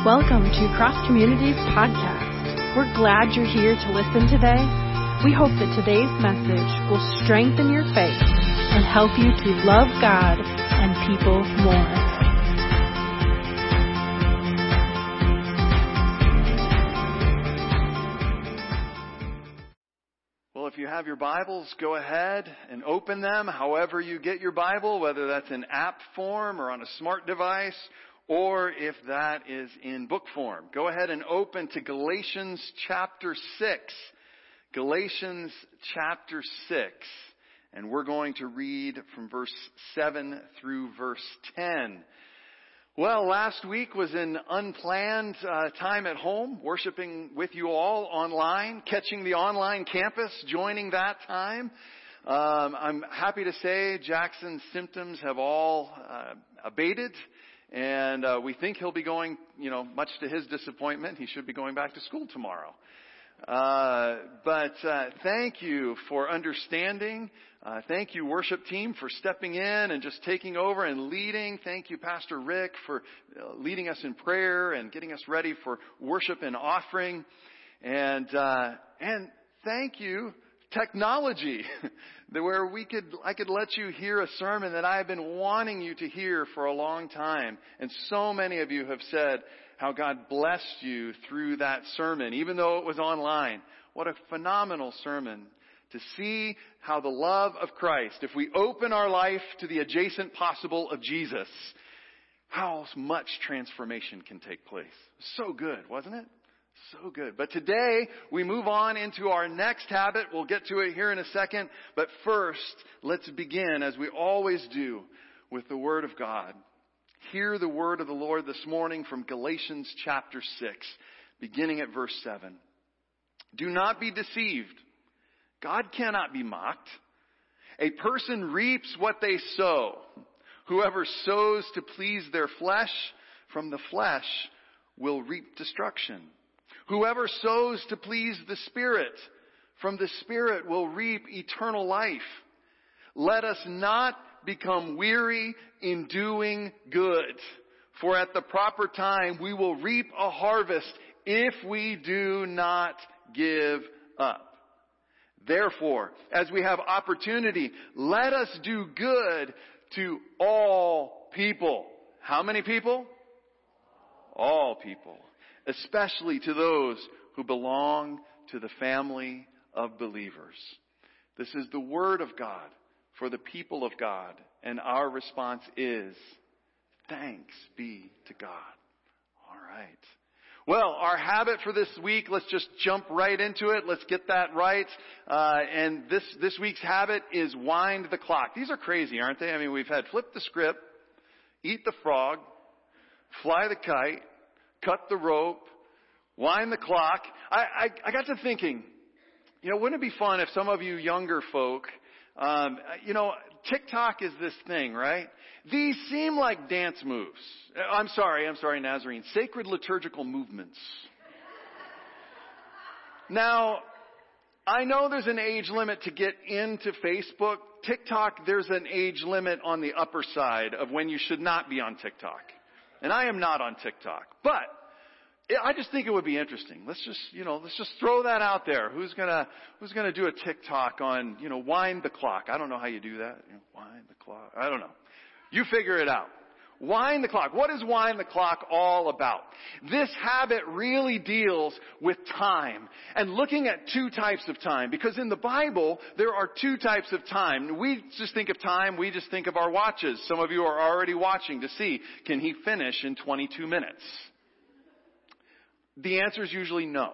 Welcome to Cross Communities Podcast. We're glad you're here to listen today. We hope that today's message will strengthen your faith and help you to love God and people more. Well, if you have your Bibles, go ahead and open them however you get your Bible, whether that's in app form or on a smart device or if that is in book form. Go ahead and open to Galatians chapter 6. Galatians chapter 6. And we're going to read from verse 7 through verse 10. Well, last week was an unplanned uh, time at home, worshiping with you all online, catching the online campus, joining that time. Um, I'm happy to say Jackson's symptoms have all uh, abated. And uh, we think he'll be going, you know, much to his disappointment, he should be going back to school tomorrow. Uh, but uh, thank you for understanding. Uh, thank you, worship team, for stepping in and just taking over and leading. Thank you, Pastor Rick, for uh, leading us in prayer and getting us ready for worship and offering. And uh, and thank you, technology. where we could, I could let you hear a sermon that I've been wanting you to hear for a long time. And so many of you have said how God blessed you through that sermon, even though it was online. What a phenomenal sermon to see how the love of Christ, if we open our life to the adjacent possible of Jesus, how much transformation can take place. So good, wasn't it? So good. But today we move on into our next habit. We'll get to it here in a second. But first, let's begin as we always do with the Word of God. Hear the Word of the Lord this morning from Galatians chapter 6, beginning at verse 7. Do not be deceived. God cannot be mocked. A person reaps what they sow. Whoever sows to please their flesh from the flesh will reap destruction. Whoever sows to please the Spirit from the Spirit will reap eternal life. Let us not become weary in doing good, for at the proper time we will reap a harvest if we do not give up. Therefore, as we have opportunity, let us do good to all people. How many people? All people especially to those who belong to the family of believers. This is the Word of God for the people of God, and our response is, thanks be to God. All right. Well, our habit for this week, let's just jump right into it. Let's get that right. Uh, and this, this week's habit is wind the clock. These are crazy, aren't they? I mean, we've had flip the script, eat the frog, fly the kite, cut the rope, wind the clock. I, I, I got to thinking, you know, wouldn't it be fun if some of you younger folk, um, you know, TikTok is this thing, right? These seem like dance moves. I'm sorry, I'm sorry, Nazarene. Sacred liturgical movements. Now, I know there's an age limit to get into Facebook. TikTok, there's an age limit on the upper side of when you should not be on TikTok. And I am not on TikTok. But I just think it would be interesting. Let's just, you know, let's just throw that out there. Who's gonna, who's gonna do a TikTok on, you know, wind the clock? I don't know how you do that. You know, wind the clock. I don't know. You figure it out. Wind the clock. What is wind the clock all about? This habit really deals with time and looking at two types of time because in the Bible there are two types of time. We just think of time, we just think of our watches. Some of you are already watching to see, can he finish in 22 minutes? The answer is usually no.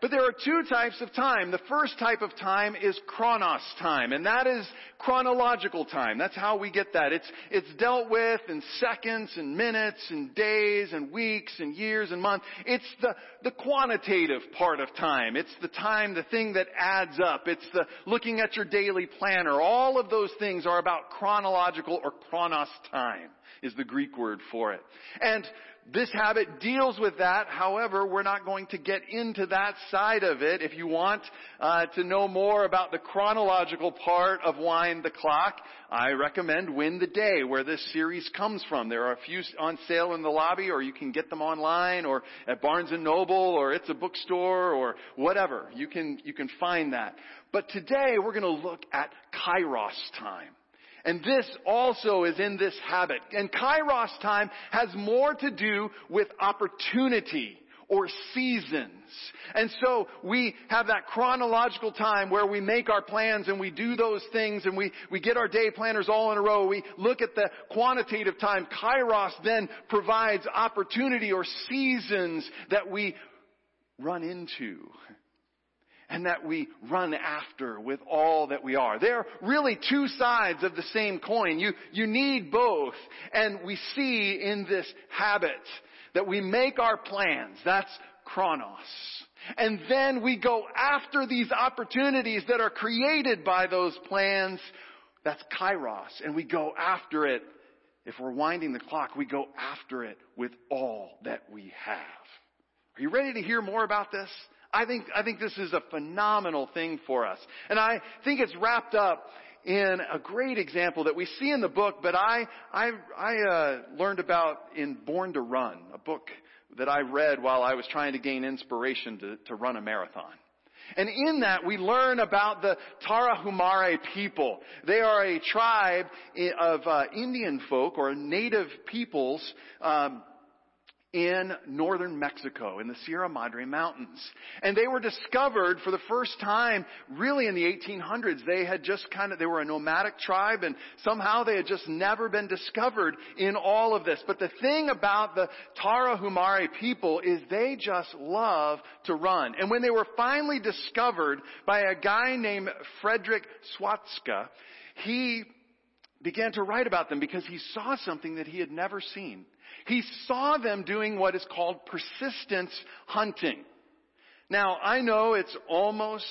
But there are two types of time. The first type of time is chronos time, and that is chronological time. That's how we get that. It's, it's dealt with in seconds and minutes and days and weeks and years and months. It's the, the quantitative part of time. It's the time, the thing that adds up. It's the looking at your daily planner. All of those things are about chronological or chronos time is the Greek word for it. And this habit deals with that. However, we're not going to get into that side of it. If you want uh, to know more about the chronological part of Wind the Clock, I recommend Win the Day, where this series comes from. There are a few on sale in the lobby, or you can get them online, or at Barnes and Noble, or it's a bookstore, or whatever. You can you can find that. But today we're going to look at Kairos time. And this also is in this habit. And Kairos time has more to do with opportunity or seasons. And so we have that chronological time where we make our plans and we do those things and we, we get our day planners all in a row. We look at the quantitative time. Kairos then provides opportunity or seasons that we run into and that we run after with all that we are. They're really two sides of the same coin. You, you need both. And we see in this habit that we make our plans. That's chronos. And then we go after these opportunities that are created by those plans. That's kairos. And we go after it. If we're winding the clock, we go after it with all that we have. Are you ready to hear more about this? I think, I think this is a phenomenal thing for us. And I think it's wrapped up in a great example that we see in the book, but I, I, I uh, learned about in Born to Run, a book that I read while I was trying to gain inspiration to, to run a marathon. And in that, we learn about the Tarahumara people. They are a tribe of uh, Indian folk or native peoples um, in northern Mexico in the Sierra Madre Mountains. And they were discovered for the first time really in the 1800s. They had just kind of, they were a nomadic tribe and somehow they had just never been discovered in all of this. But the thing about the Tarahumara people is they just love to run. And when they were finally discovered by a guy named Frederick Schwatka, he began to write about them because he saw something that he had never seen. He saw them doing what is called persistence hunting. Now, I know it's almost,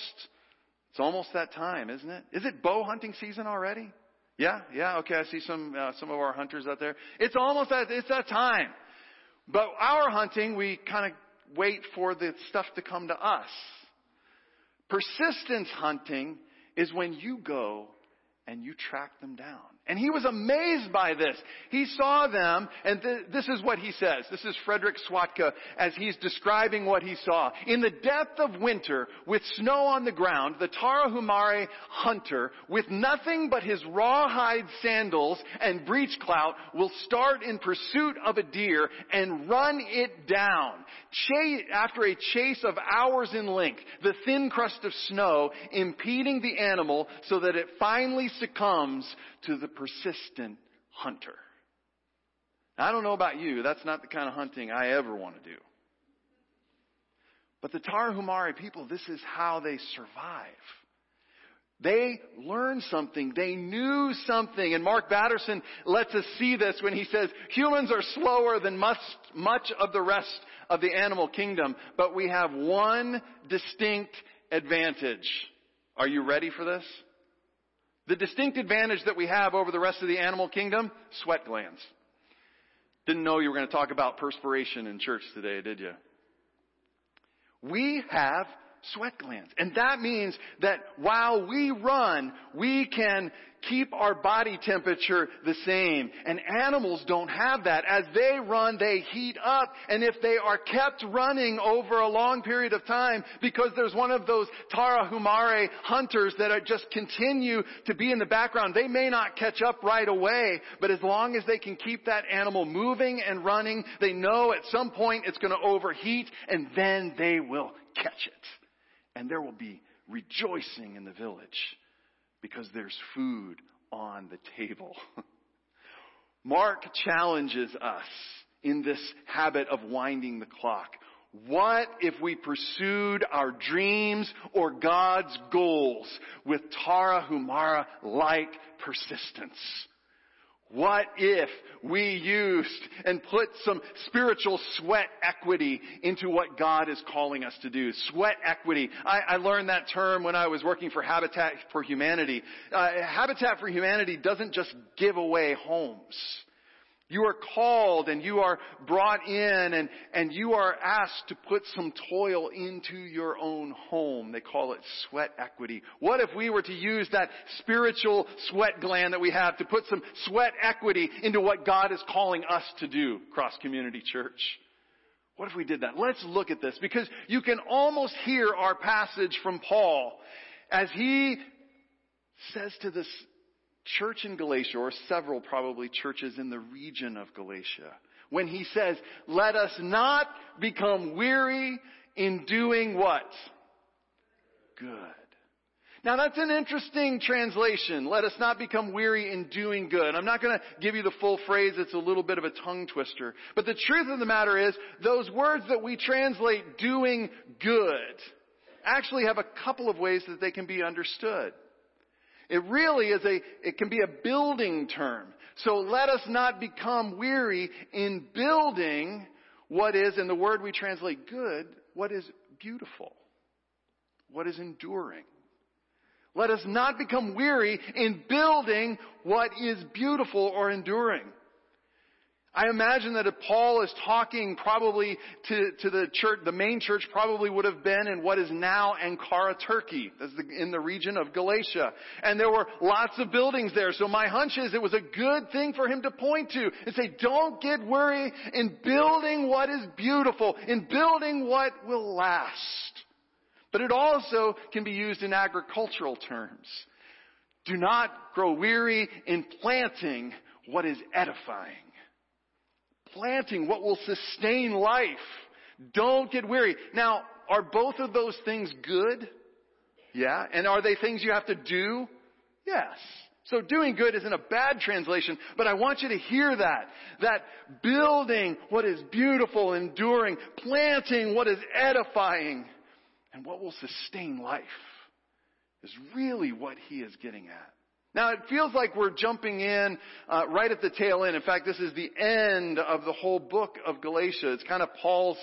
it's almost that time, isn't it? Is it bow hunting season already? Yeah, yeah, okay, I see some, uh, some of our hunters out there. It's almost that, it's that time. But our hunting, we kind of wait for the stuff to come to us. Persistence hunting is when you go and you track them down. And he was amazed by this. He saw them, and th- this is what he says. This is Frederick Schwatka as he's describing what he saw. In the depth of winter, with snow on the ground, the Tarahumara hunter, with nothing but his rawhide sandals and breech clout, will start in pursuit of a deer and run it down. After a chase of hours in length, the thin crust of snow impeding the animal so that it finally succumbs to the persistent hunter. Now, I don't know about you, that's not the kind of hunting I ever want to do. But the Tarahumara people, this is how they survive. They learned something. They knew something. And Mark Batterson lets us see this when he says, humans are slower than much of the rest of the animal kingdom, but we have one distinct advantage. Are you ready for this? The distinct advantage that we have over the rest of the animal kingdom, sweat glands. Didn't know you were going to talk about perspiration in church today, did you? We have sweat glands. And that means that while we run, we can keep our body temperature the same. And animals don't have that. As they run, they heat up. And if they are kept running over a long period of time, because there's one of those Tarahumara hunters that just continue to be in the background, they may not catch up right away, but as long as they can keep that animal moving and running, they know at some point it's going to overheat and then they will catch it and there will be rejoicing in the village because there's food on the table. Mark challenges us in this habit of winding the clock. What if we pursued our dreams or God's goals with Tarahumara like persistence? What if we used and put some spiritual sweat equity into what God is calling us to do? Sweat equity. I, I learned that term when I was working for Habitat for Humanity. Uh, Habitat for Humanity doesn't just give away homes. You are called and you are brought in and, and you are asked to put some toil into your own home. They call it sweat equity. What if we were to use that spiritual sweat gland that we have to put some sweat equity into what God is calling us to do, Cross Community Church? What if we did that? Let's look at this because you can almost hear our passage from Paul as he says to this church in Galatia, or several probably churches in the region of Galatia, when he says, let us not become weary in doing what? Good. Now that's an interesting translation. Let us not become weary in doing good. I'm not going to give you the full phrase. It's a little bit of a tongue twister. But the truth of the matter is, those words that we translate doing good actually have a couple of ways that they can be understood. It really is a, it can be a building term. So let us not become weary in building what is, in the word we translate good, what is beautiful, what is enduring. Let us not become weary in building what is beautiful or enduring. I imagine that if Paul is talking probably to, to the church, the main church probably would have been in what is now Ankara, Turkey, in the region of Galatia. And there were lots of buildings there. So my hunch is it was a good thing for him to point to and say, don't get worried in building what is beautiful, in building what will last. But it also can be used in agricultural terms. Do not grow weary in planting what is edifying planting what will sustain life. Don't get weary. Now, are both of those things good? Yeah. And are they things you have to do? Yes. So doing good isn't a bad translation, but I want you to hear that. That building what is beautiful, enduring, planting what is edifying, and what will sustain life is really what he is getting at. Now it feels like we're jumping in uh, right at the tail end. In fact, this is the end of the whole book of Galatia. It's kind of Paul's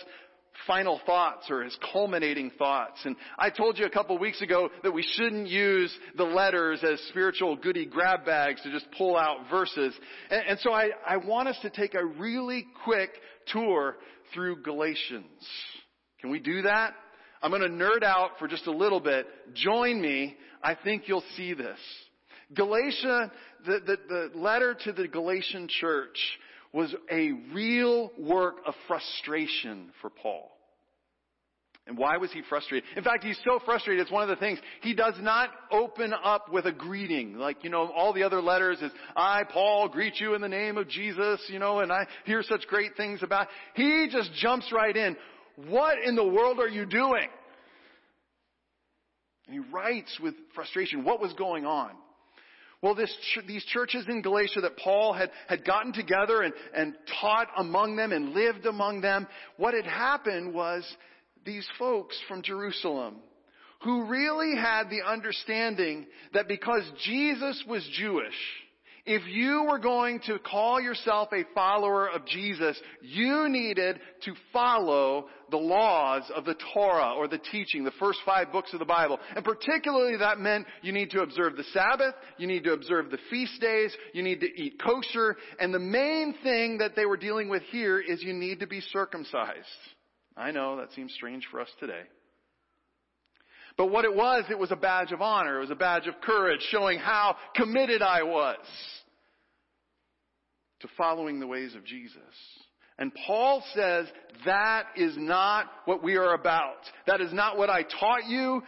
final thoughts or his culminating thoughts. And I told you a couple weeks ago that we shouldn't use the letters as spiritual goody grab bags to just pull out verses. And, and so I, I want us to take a really quick tour through Galatians. Can we do that? I'm going to nerd out for just a little bit. Join me. I think you'll see this. Galatia, the, the, the letter to the Galatian church was a real work of frustration for Paul. And why was he frustrated? In fact, he's so frustrated, it's one of the things. He does not open up with a greeting. Like, you know, all the other letters is, I, Paul, greet you in the name of Jesus, you know, and I hear such great things about. He just jumps right in. What in the world are you doing? And he writes with frustration what was going on. Well, this, these churches in Galatia that Paul had, had gotten together and, and taught among them and lived among them, what had happened was these folks from Jerusalem who really had the understanding that because Jesus was Jewish, if you were going to call yourself a follower of Jesus, you needed to follow the laws of the Torah or the teaching, the first five books of the Bible. And particularly that meant you need to observe the Sabbath, you need to observe the feast days, you need to eat kosher, and the main thing that they were dealing with here is you need to be circumcised. I know that seems strange for us today. But what it was, it was a badge of honor. It was a badge of courage showing how committed I was to following the ways of Jesus. And Paul says that is not what we are about. That is not what I taught you.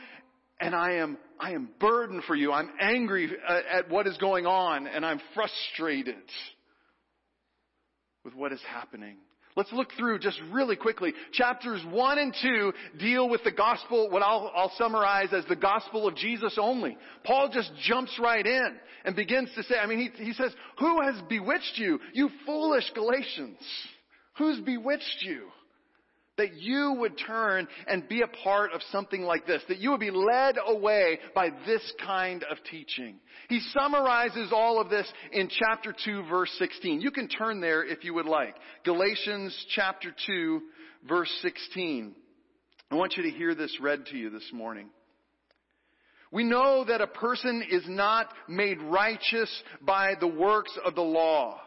And I am, I am burdened for you. I'm angry uh, at what is going on and I'm frustrated with what is happening. Let's look through just really quickly. Chapters 1 and 2 deal with the gospel, what I'll, I'll, summarize as the gospel of Jesus only. Paul just jumps right in and begins to say, I mean, he, he says, who has bewitched you? You foolish Galatians. Who's bewitched you? That you would turn and be a part of something like this. That you would be led away by this kind of teaching. He summarizes all of this in chapter 2 verse 16. You can turn there if you would like. Galatians chapter 2 verse 16. I want you to hear this read to you this morning. We know that a person is not made righteous by the works of the law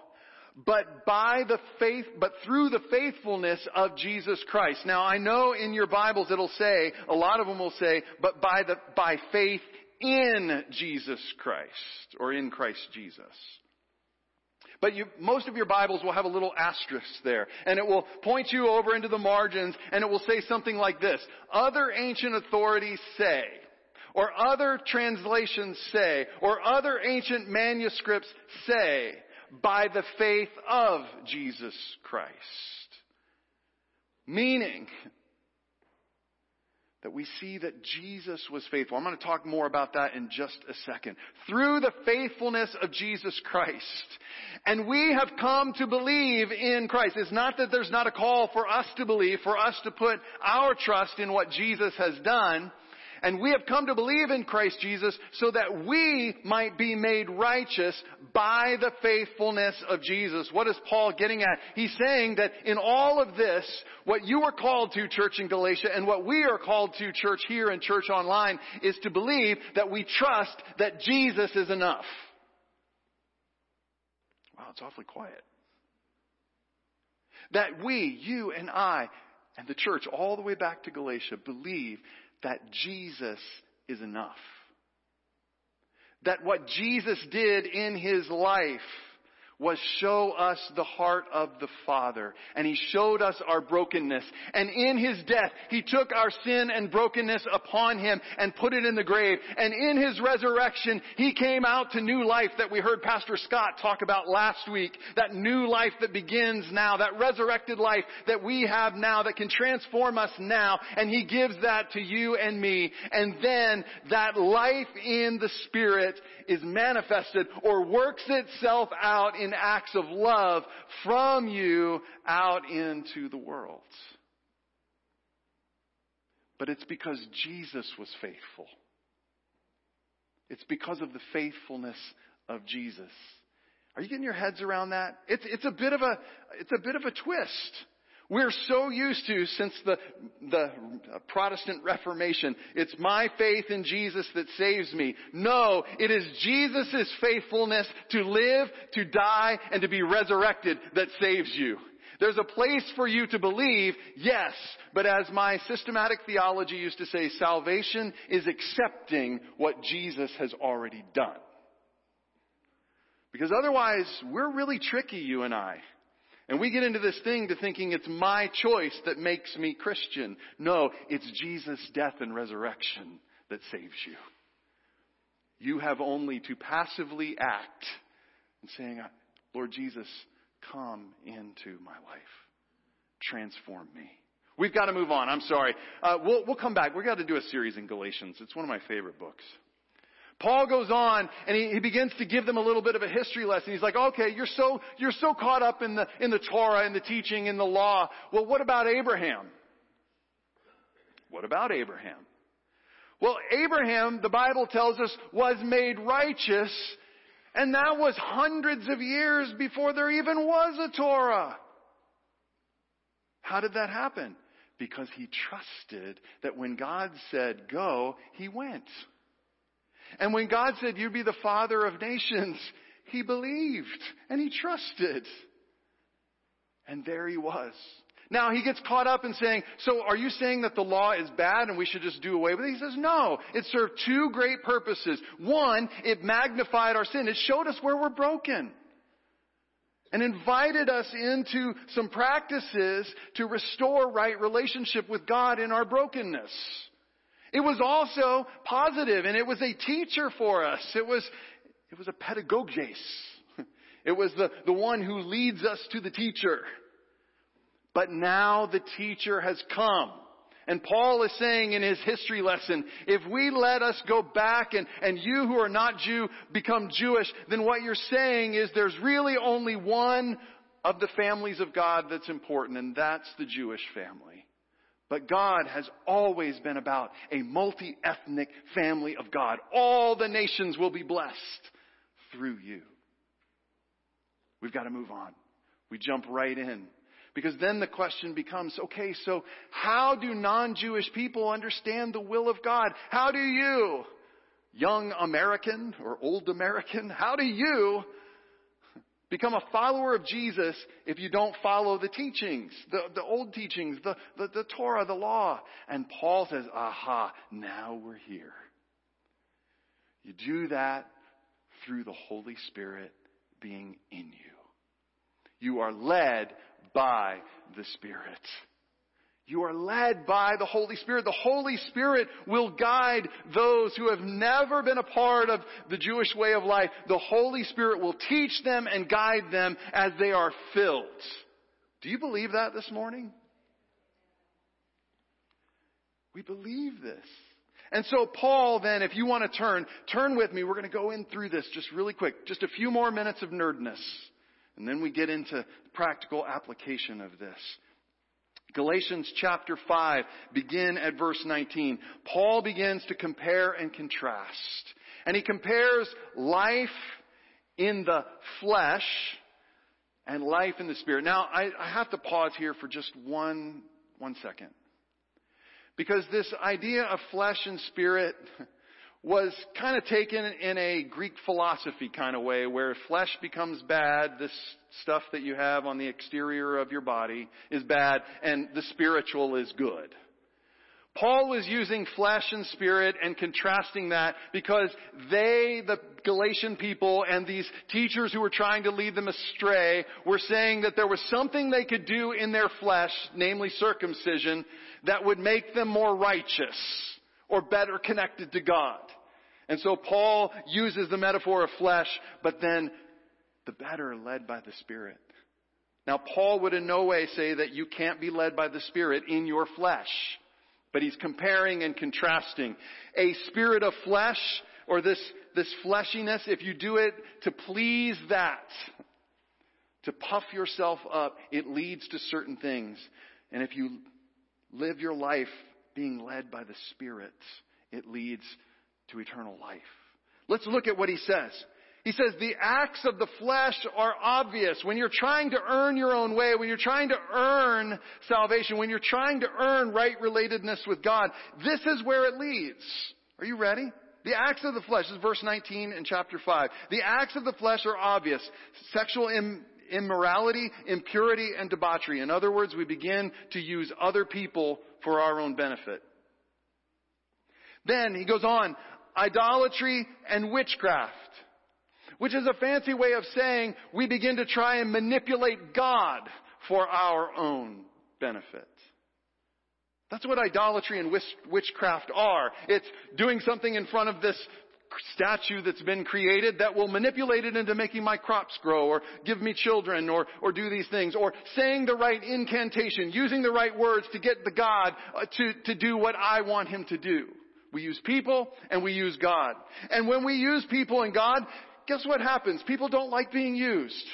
but by the faith, but through the faithfulness of Jesus Christ. Now I know in your Bibles it'll say, a lot of them will say, but by the, by faith in Jesus Christ, or in Christ Jesus. But you, most of your Bibles will have a little asterisk there, and it will point you over into the margins, and it will say something like this. Other ancient authorities say, or other translations say, or other ancient manuscripts say, by the faith of Jesus Christ. Meaning that we see that Jesus was faithful. I'm going to talk more about that in just a second. Through the faithfulness of Jesus Christ. And we have come to believe in Christ. It's not that there's not a call for us to believe, for us to put our trust in what Jesus has done. And we have come to believe in Christ Jesus so that we might be made righteous by the faithfulness of Jesus. What is Paul getting at? He's saying that in all of this, what you are called to, church in Galatia, and what we are called to, church here and church online, is to believe that we trust that Jesus is enough. Wow, it's awfully quiet. That we, you and I, and the church all the way back to Galatia believe that Jesus is enough. That what Jesus did in His life was show us the heart of the Father. And He showed us our brokenness. And in His death, He took our sin and brokenness upon Him and put it in the grave. And in His resurrection, He came out to new life that we heard Pastor Scott talk about last week. That new life that begins now. That resurrected life that we have now that can transform us now. And He gives that to you and me. And then that life in the Spirit is manifested or works itself out in acts of love from you out into the world. But it's because Jesus was faithful. It's because of the faithfulness of Jesus. Are you getting your heads around that? It's, it's a bit of a, it's a bit of a twist. We're so used to, since the, the Protestant Reformation, it's my faith in Jesus that saves me. No, it is Jesus' faithfulness to live, to die, and to be resurrected that saves you. There's a place for you to believe, yes, but as my systematic theology used to say, salvation is accepting what Jesus has already done. Because otherwise, we're really tricky, you and I. And we get into this thing to thinking it's my choice that makes me Christian. No, it's Jesus' death and resurrection that saves you. You have only to passively act and saying, Lord Jesus, come into my life. Transform me. We've got to move on. I'm sorry. Uh, we'll, we'll come back. We've got to do a series in Galatians. It's one of my favorite books. Paul goes on and he, he, begins to give them a little bit of a history lesson. He's like, okay, you're so, you're so caught up in the, in the Torah and the teaching in the law. Well, what about Abraham? What about Abraham? Well, Abraham, the Bible tells us, was made righteous and that was hundreds of years before there even was a Torah. How did that happen? Because he trusted that when God said go, he went. And when God said, you'd be the father of nations, he believed and he trusted. And there he was. Now he gets caught up in saying, so are you saying that the law is bad and we should just do away with it? He says, no. It served two great purposes. One, it magnified our sin. It showed us where we're broken. And invited us into some practices to restore right relationship with God in our brokenness. It was also positive and it was a teacher for us. It was, it was a pedagogos. It was the, the one who leads us to the teacher. But now the teacher has come. And Paul is saying in his history lesson, if we let us go back and, and you who are not Jew become Jewish, then what you're saying is there's really only one of the families of God that's important, and that's the Jewish family. But God has always been about a multi-ethnic family of God. All the nations will be blessed through you. We've got to move on. We jump right in. Because then the question becomes, okay, so how do non-Jewish people understand the will of God? How do you, young American or old American, how do you become a follower of Jesus if you don't follow the teachings, the, the old teachings, the, the, the Torah, the law. And Paul says, aha, now we're here. You do that through the Holy Spirit being in you. You are led by the Spirit. You are led by the Holy Spirit. The Holy Spirit will guide those who have never been a part of the Jewish way of life. The Holy Spirit will teach them and guide them as they are filled. Do you believe that this morning? We believe this. And so Paul then, if you want to turn, turn with me. We're going to go in through this just really quick. Just a few more minutes of nerdness. And then we get into practical application of this. Galatians chapter 5, begin at verse 19. Paul begins to compare and contrast. And he compares life in the flesh and life in the spirit. Now, I, I have to pause here for just one, one second. Because this idea of flesh and spirit was kind of taken in a Greek philosophy kind of way where flesh becomes bad, this stuff that you have on the exterior of your body is bad, and the spiritual is good. Paul was using flesh and spirit and contrasting that because they, the Galatian people and these teachers who were trying to lead them astray were saying that there was something they could do in their flesh, namely circumcision, that would make them more righteous or better connected to God. And so Paul uses the metaphor of flesh, but then the better led by the Spirit. Now Paul would in no way say that you can't be led by the Spirit in your flesh. But he's comparing and contrasting. A spirit of flesh, or this, this fleshiness, if you do it to please that, to puff yourself up, it leads to certain things. And if you live your life being led by the Spirit, it leads to eternal life. Let's look at what he says. He says the acts of the flesh are obvious. When you're trying to earn your own way, when you're trying to earn salvation, when you're trying to earn right relatedness with God, this is where it leads. Are you ready? The acts of the flesh is verse 19 in chapter 5. The acts of the flesh are obvious. Sexual Im- immorality, impurity, and debauchery. In other words, we begin to use other people for our own benefit. Then he goes on, idolatry and witchcraft, which is a fancy way of saying we begin to try and manipulate God for our own benefit. That's what idolatry and witchcraft are. It's doing something in front of this statue that's been created that will manipulate it into making my crops grow or give me children or, or do these things or saying the right incantation, using the right words to get the God uh, to, to do what I want him to do. We use people and we use God. And when we use people and God, guess what happens? People don't like being used.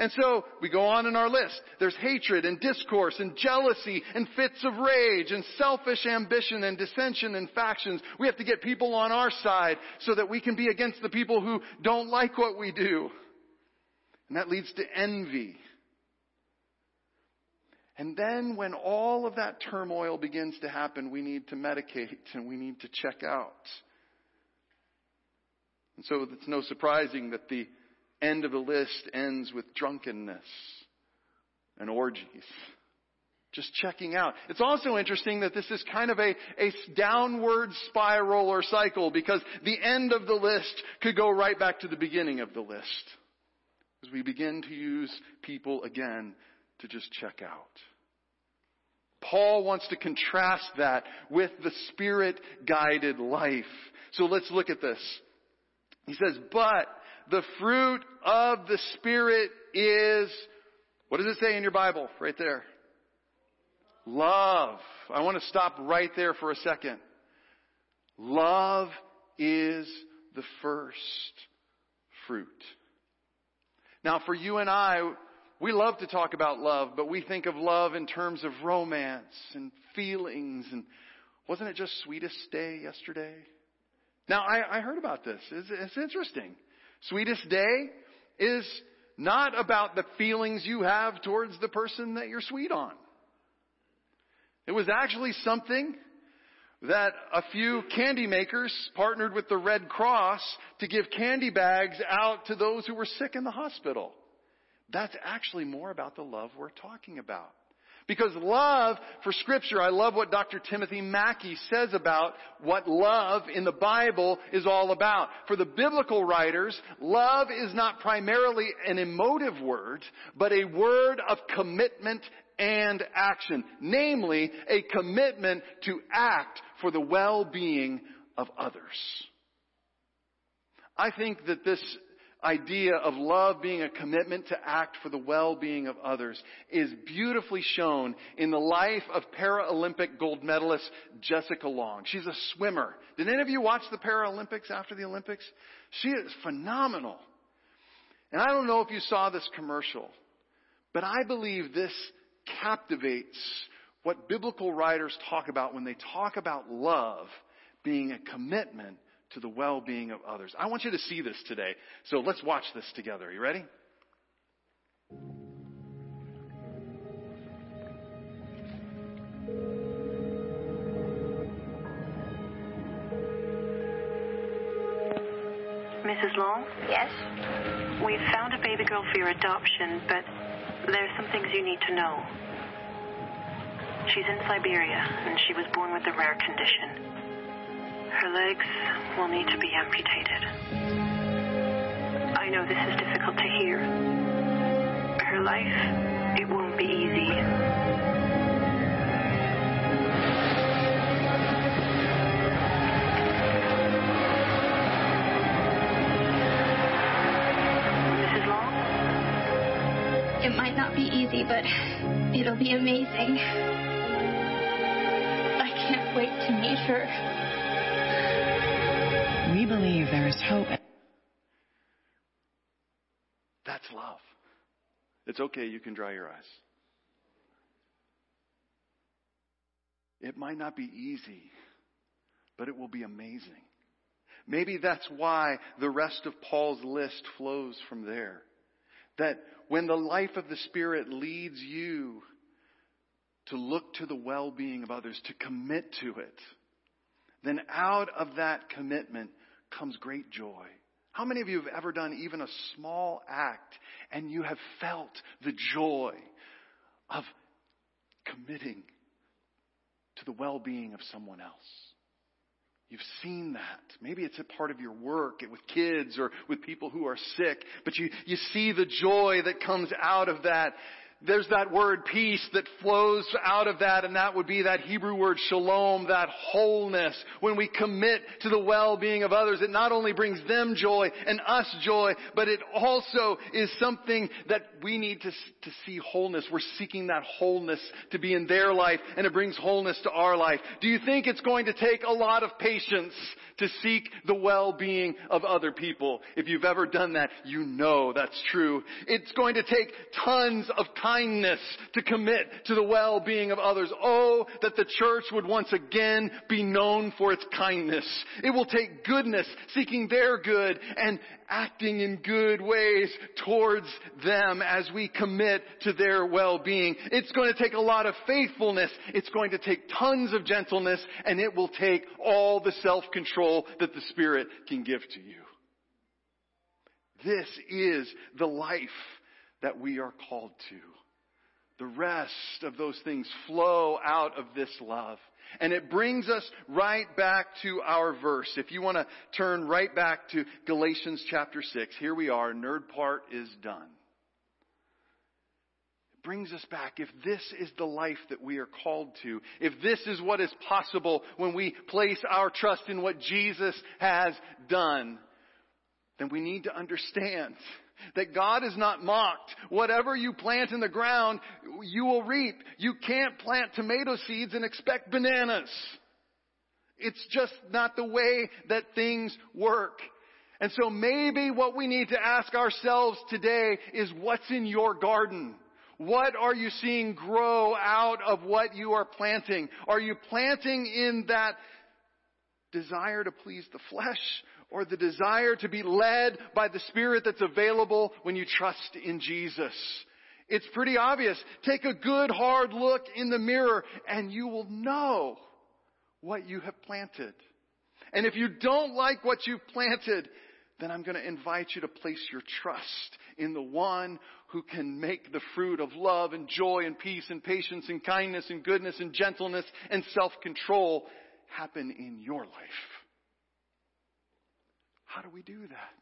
And so we go on in our list. There's hatred and discourse and jealousy and fits of rage and selfish ambition and dissension and factions. We have to get people on our side so that we can be against the people who don't like what we do. And that leads to envy and then when all of that turmoil begins to happen, we need to medicate and we need to check out. And so it's no surprising that the end of the list ends with drunkenness and orgies. Just checking out. It's also interesting that this is kind of a, a downward spiral or cycle because the end of the list could go right back to the beginning of the list. As we begin to use people again to just check out. Paul wants to contrast that with the spirit guided life. So let's look at this. He says, but the fruit of the spirit is, what does it say in your Bible? Right there. Love. I want to stop right there for a second. Love is the first fruit. Now for you and I, we love to talk about love, but we think of love in terms of romance and feelings and wasn't it just sweetest day yesterday? Now I, I heard about this. It's, it's interesting. Sweetest day is not about the feelings you have towards the person that you're sweet on. It was actually something that a few candy makers partnered with the Red Cross to give candy bags out to those who were sick in the hospital. That's actually more about the love we're talking about. Because love for scripture, I love what Dr. Timothy Mackie says about what love in the Bible is all about. For the biblical writers, love is not primarily an emotive word, but a word of commitment and action. Namely, a commitment to act for the well-being of others. I think that this idea of love being a commitment to act for the well-being of others is beautifully shown in the life of Paralympic gold medalist Jessica Long. She's a swimmer. Did any of you watch the Paralympics after the Olympics? She is phenomenal. And I don't know if you saw this commercial, but I believe this captivates what biblical writers talk about when they talk about love being a commitment to the well-being of others. I want you to see this today. So let's watch this together. Are you ready? Mrs. Long? Yes? We've found a baby girl for your adoption, but there's some things you need to know. She's in Siberia, and she was born with a rare condition. Her legs will need to be amputated. I know this is difficult to hear. Her life, it won't be easy. It might not be easy, but it'll be amazing. I can't wait to meet her. Believe there is hope. That's love. It's okay. You can dry your eyes. It might not be easy, but it will be amazing. Maybe that's why the rest of Paul's list flows from there. That when the life of the Spirit leads you to look to the well-being of others, to commit to it, then out of that commitment comes great joy. How many of you have ever done even a small act and you have felt the joy of committing to the well-being of someone else? You've seen that. Maybe it's a part of your work with kids or with people who are sick, but you, you see the joy that comes out of that. There's that word peace that flows out of that, and that would be that Hebrew word shalom, that wholeness. When we commit to the well-being of others, it not only brings them joy and us joy, but it also is something that we need to, to see wholeness. We're seeking that wholeness to be in their life, and it brings wholeness to our life. Do you think it's going to take a lot of patience to seek the well-being of other people? If you've ever done that, you know that's true. It's going to take tons of kindness to commit to the well-being of others. Oh, that the church would once again be known for its kindness. It will take goodness, seeking their good, and acting in good ways towards them as we commit to their well-being. It's going to take a lot of faithfulness. It's going to take tons of gentleness, and it will take all the self-control that the Spirit can give to you. This is the life that we are called to. The rest of those things flow out of this love. And it brings us right back to our verse. If you want to turn right back to Galatians chapter 6, here we are. Nerd part is done. It brings us back. If this is the life that we are called to, if this is what is possible when we place our trust in what Jesus has done, then we need to understand that God is not mocked. Whatever you plant in the ground, you will reap. You can't plant tomato seeds and expect bananas. It's just not the way that things work. And so maybe what we need to ask ourselves today is what's in your garden? What are you seeing grow out of what you are planting? Are you planting in that desire to please the flesh or the desire to be led by the Spirit that's available when you trust in Jesus. It's pretty obvious. Take a good hard look in the mirror and you will know what you have planted. And if you don't like what you've planted, then I'm going to invite you to place your trust in the one who can make the fruit of love and joy and peace and patience and kindness and goodness and gentleness and self-control happen in your life. How do we do that?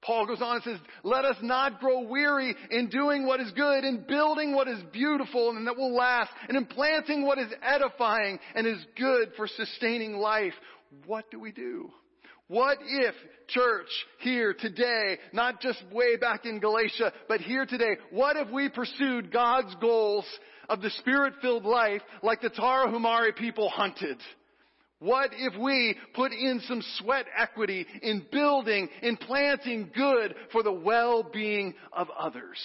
Paul goes on and says, let us not grow weary in doing what is good, in building what is beautiful and that will last, and in planting what is edifying and is good for sustaining life. What do we do? What if church here today, not just way back in Galatia, but here today, what if we pursued God's goals of the spirit-filled life like the Tarahumara people hunted? What if we put in some sweat equity in building, in planting good for the well-being of others?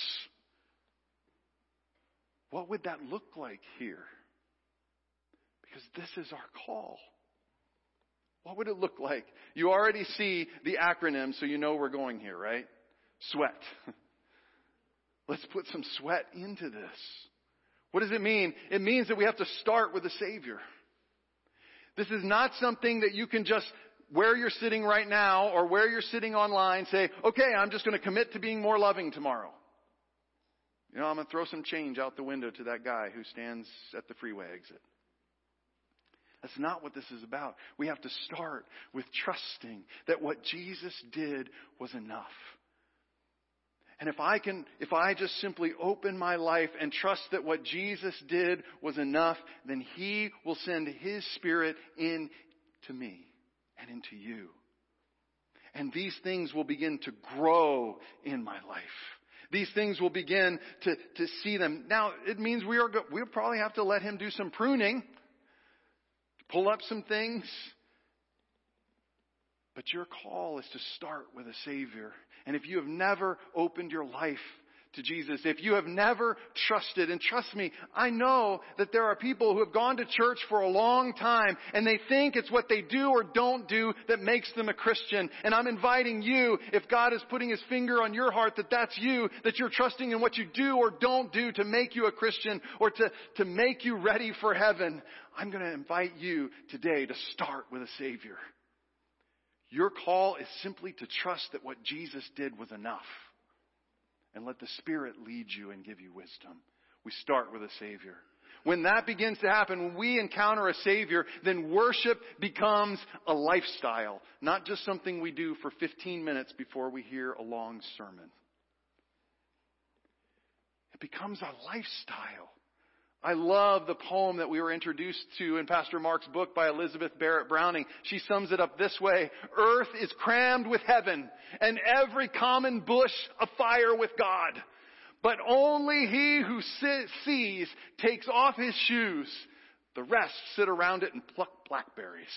What would that look like here? Because this is our call. What would it look like? You already see the acronym, so you know we're going here, right? Sweat. Let's put some sweat into this. What does it mean? It means that we have to start with the Savior. This is not something that you can just, where you're sitting right now or where you're sitting online, say, okay, I'm just going to commit to being more loving tomorrow. You know, I'm going to throw some change out the window to that guy who stands at the freeway exit. That's not what this is about. We have to start with trusting that what Jesus did was enough. And if I can, if I just simply open my life and trust that what Jesus did was enough, then He will send His Spirit in to me and into you. And these things will begin to grow in my life. These things will begin to, to see them. Now, it means we are, we'll probably have to let Him do some pruning pull up some things. But your call is to start with a Savior. And if you have never opened your life to Jesus, if you have never trusted, and trust me, I know that there are people who have gone to church for a long time and they think it's what they do or don't do that makes them a Christian. And I'm inviting you, if God is putting His finger on your heart that that's you, that you're trusting in what you do or don't do to make you a Christian or to, to make you ready for heaven. I'm going to invite you today to start with a Savior. Your call is simply to trust that what Jesus did was enough and let the Spirit lead you and give you wisdom. We start with a Savior. When that begins to happen, when we encounter a Savior, then worship becomes a lifestyle, not just something we do for 15 minutes before we hear a long sermon. It becomes a lifestyle. I love the poem that we were introduced to in Pastor Mark's book by Elizabeth Barrett Browning. She sums it up this way. Earth is crammed with heaven and every common bush afire with God. But only he who sees takes off his shoes. The rest sit around it and pluck blackberries.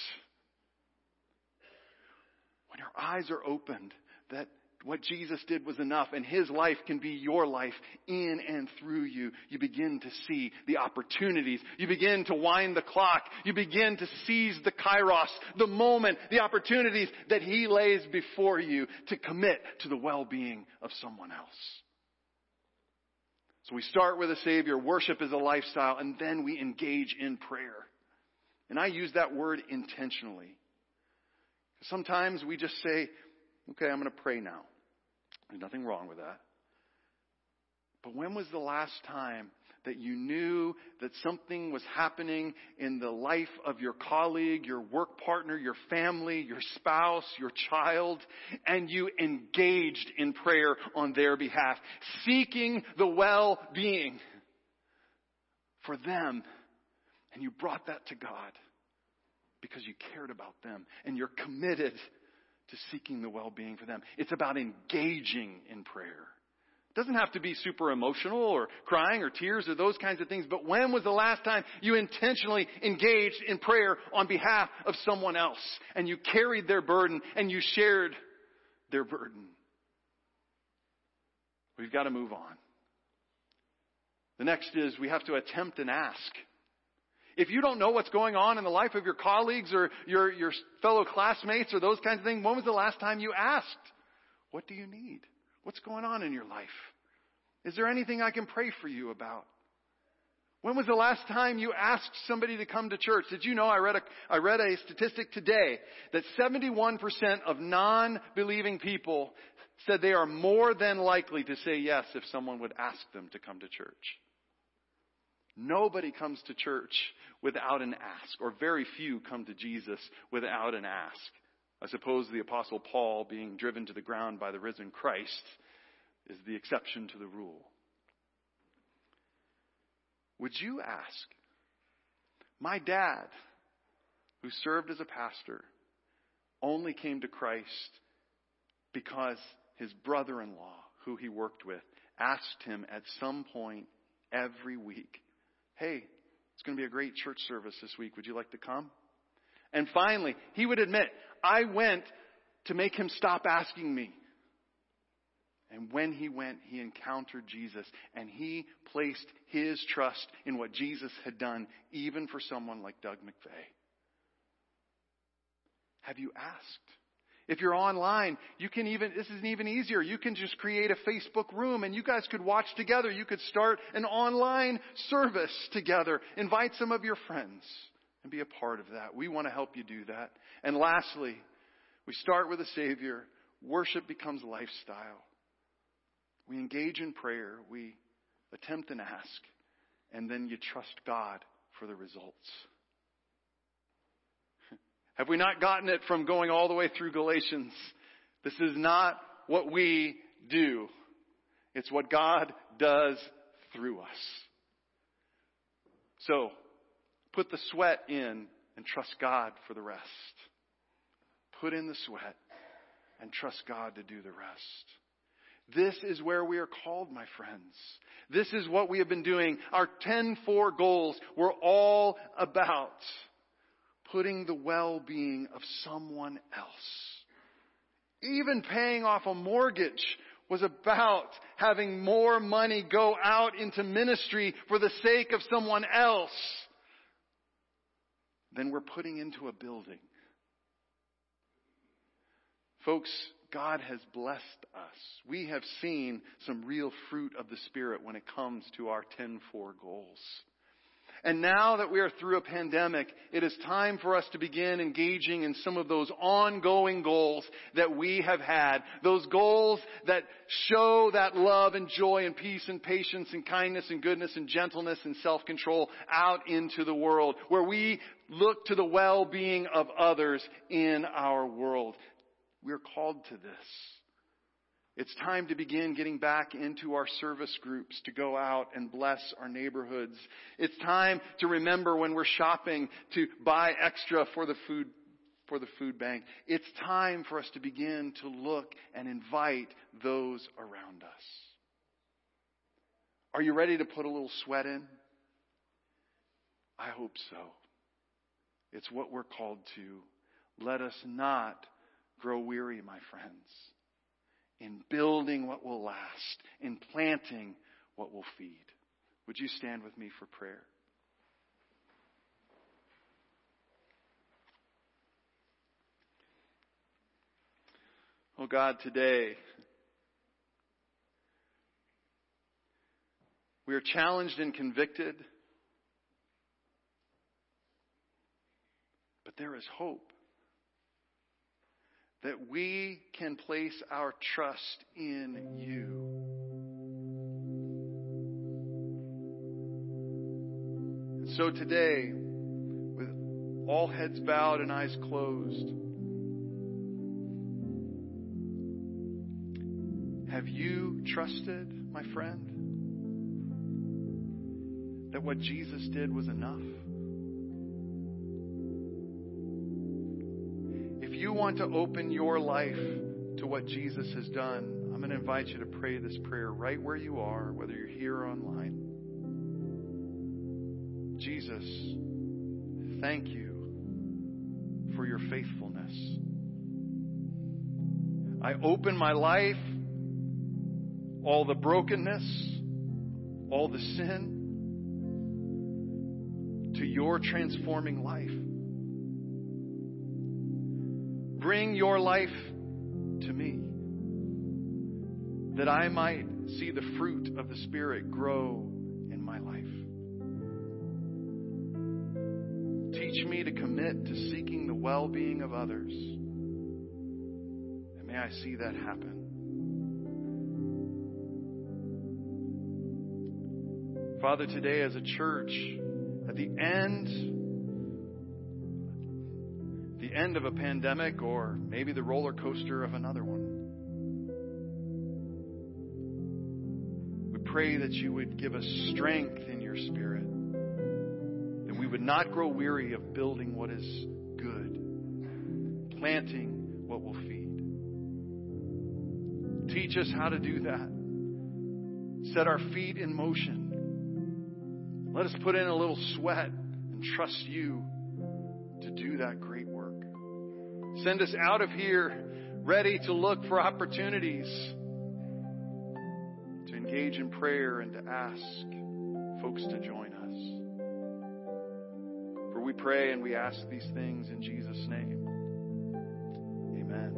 When your eyes are opened, that what Jesus did was enough and His life can be your life in and through you. You begin to see the opportunities. You begin to wind the clock. You begin to seize the kairos, the moment, the opportunities that He lays before you to commit to the well-being of someone else. So we start with a Savior. Worship is a lifestyle and then we engage in prayer. And I use that word intentionally. Sometimes we just say, okay, I'm going to pray now. There's nothing wrong with that. But when was the last time that you knew that something was happening in the life of your colleague, your work partner, your family, your spouse, your child, and you engaged in prayer on their behalf, seeking the well-being for them, and you brought that to God because you cared about them and you're committed to seeking the well-being for them. It's about engaging in prayer. It doesn't have to be super emotional or crying or tears or those kinds of things, but when was the last time you intentionally engaged in prayer on behalf of someone else and you carried their burden and you shared their burden? We've got to move on. The next is we have to attempt and ask. If you don't know what's going on in the life of your colleagues or your, your fellow classmates or those kinds of things, when was the last time you asked, what do you need? What's going on in your life? Is there anything I can pray for you about? When was the last time you asked somebody to come to church? Did you know I read a, I read a statistic today that 71% of non-believing people said they are more than likely to say yes if someone would ask them to come to church. Nobody comes to church without an ask, or very few come to Jesus without an ask. I suppose the apostle Paul being driven to the ground by the risen Christ is the exception to the rule. Would you ask? My dad, who served as a pastor, only came to Christ because his brother in law, who he worked with, asked him at some point every week, Hey, it's going to be a great church service this week. Would you like to come? And finally, he would admit, I went to make him stop asking me. And when he went, he encountered Jesus and he placed his trust in what Jesus had done, even for someone like Doug McVeigh. Have you asked? If you're online, you can even, this is even easier. You can just create a Facebook room and you guys could watch together. You could start an online service together. Invite some of your friends and be a part of that. We want to help you do that. And lastly, we start with a Savior. Worship becomes lifestyle. We engage in prayer, we attempt and ask, and then you trust God for the results. Have we not gotten it from going all the way through Galatians? This is not what we do. It's what God does through us. So, put the sweat in and trust God for the rest. Put in the sweat and trust God to do the rest. This is where we are called, my friends. This is what we have been doing. Our 10-4 goals were all about putting the well-being of someone else. Even paying off a mortgage was about having more money go out into ministry for the sake of someone else than we're putting into a building. Folks, God has blessed us. We have seen some real fruit of the Spirit when it comes to our 10-4 goals. And now that we are through a pandemic, it is time for us to begin engaging in some of those ongoing goals that we have had. Those goals that show that love and joy and peace and patience and kindness and goodness and gentleness and self-control out into the world, where we look to the well-being of others in our world. We're called to this. It's time to begin getting back into our service groups to go out and bless our neighborhoods. It's time to remember when we're shopping to buy extra for the food for the food bank. It's time for us to begin to look and invite those around us. Are you ready to put a little sweat in? I hope so. It's what we're called to. Let us not grow weary, my friends, in building what will last, in planting what will feed. Would you stand with me for prayer? Oh God, today we are challenged and convicted, but there is hope that we can place our trust in you. And so today, with all heads bowed and eyes closed, have you trusted, my friend, that what Jesus did was enough? You want to open your life to what Jesus has done, I'm going to invite you to pray this prayer right where you are, whether you're here or online. Jesus, thank you for your faithfulness. I open my life, all the brokenness, all the sin, to your transforming life bring your life to me that I might see the fruit of the Spirit grow in my life. Teach me to commit to seeking the well being of others. And may I see that happen. Father, today as a church, at the end end of a pandemic or maybe the roller coaster of another one, we pray that you would give us strength in your spirit, that we would not grow weary of building what is good, planting what will feed. Teach us how to do that. Set our feet in motion let us put in a little sweat and trust you to do that. Send us out of here ready to look for opportunities to engage in prayer and to ask folks to join us. For we pray and we ask these things in Jesus' name. Amen.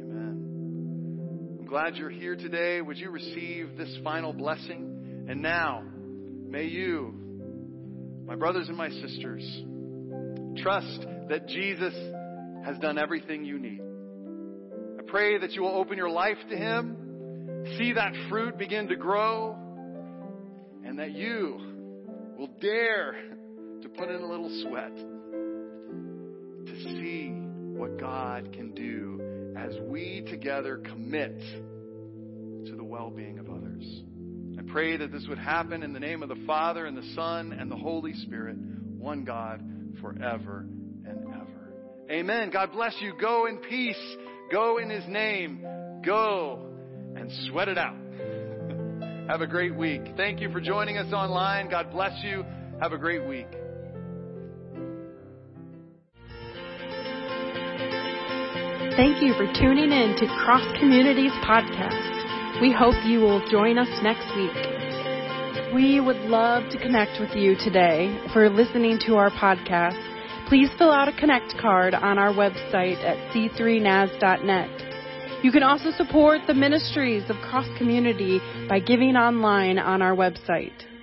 Amen. I'm glad you're here today. Would you receive this final blessing? And now, May you, my brothers and my sisters, trust that Jesus has done everything you need. I pray that you will open your life to Him, see that fruit begin to grow, and that you will dare to put in a little sweat to see what God can do as we together commit to the well being of others I pray that this would happen in the name of the Father and the Son and the Holy Spirit, one God, forever. Amen. God bless you. Go in peace. Go in His name. Go and sweat it out. Have a great week. Thank you for joining us online. God bless you. Have a great week. Thank you for tuning in to Cross Communities Podcast. We hope you will join us next week. We would love to connect with you today for listening to our podcast. Please fill out a connect card on our website at c3nas.net. You can also support the ministries of Cross Community by giving online on our website.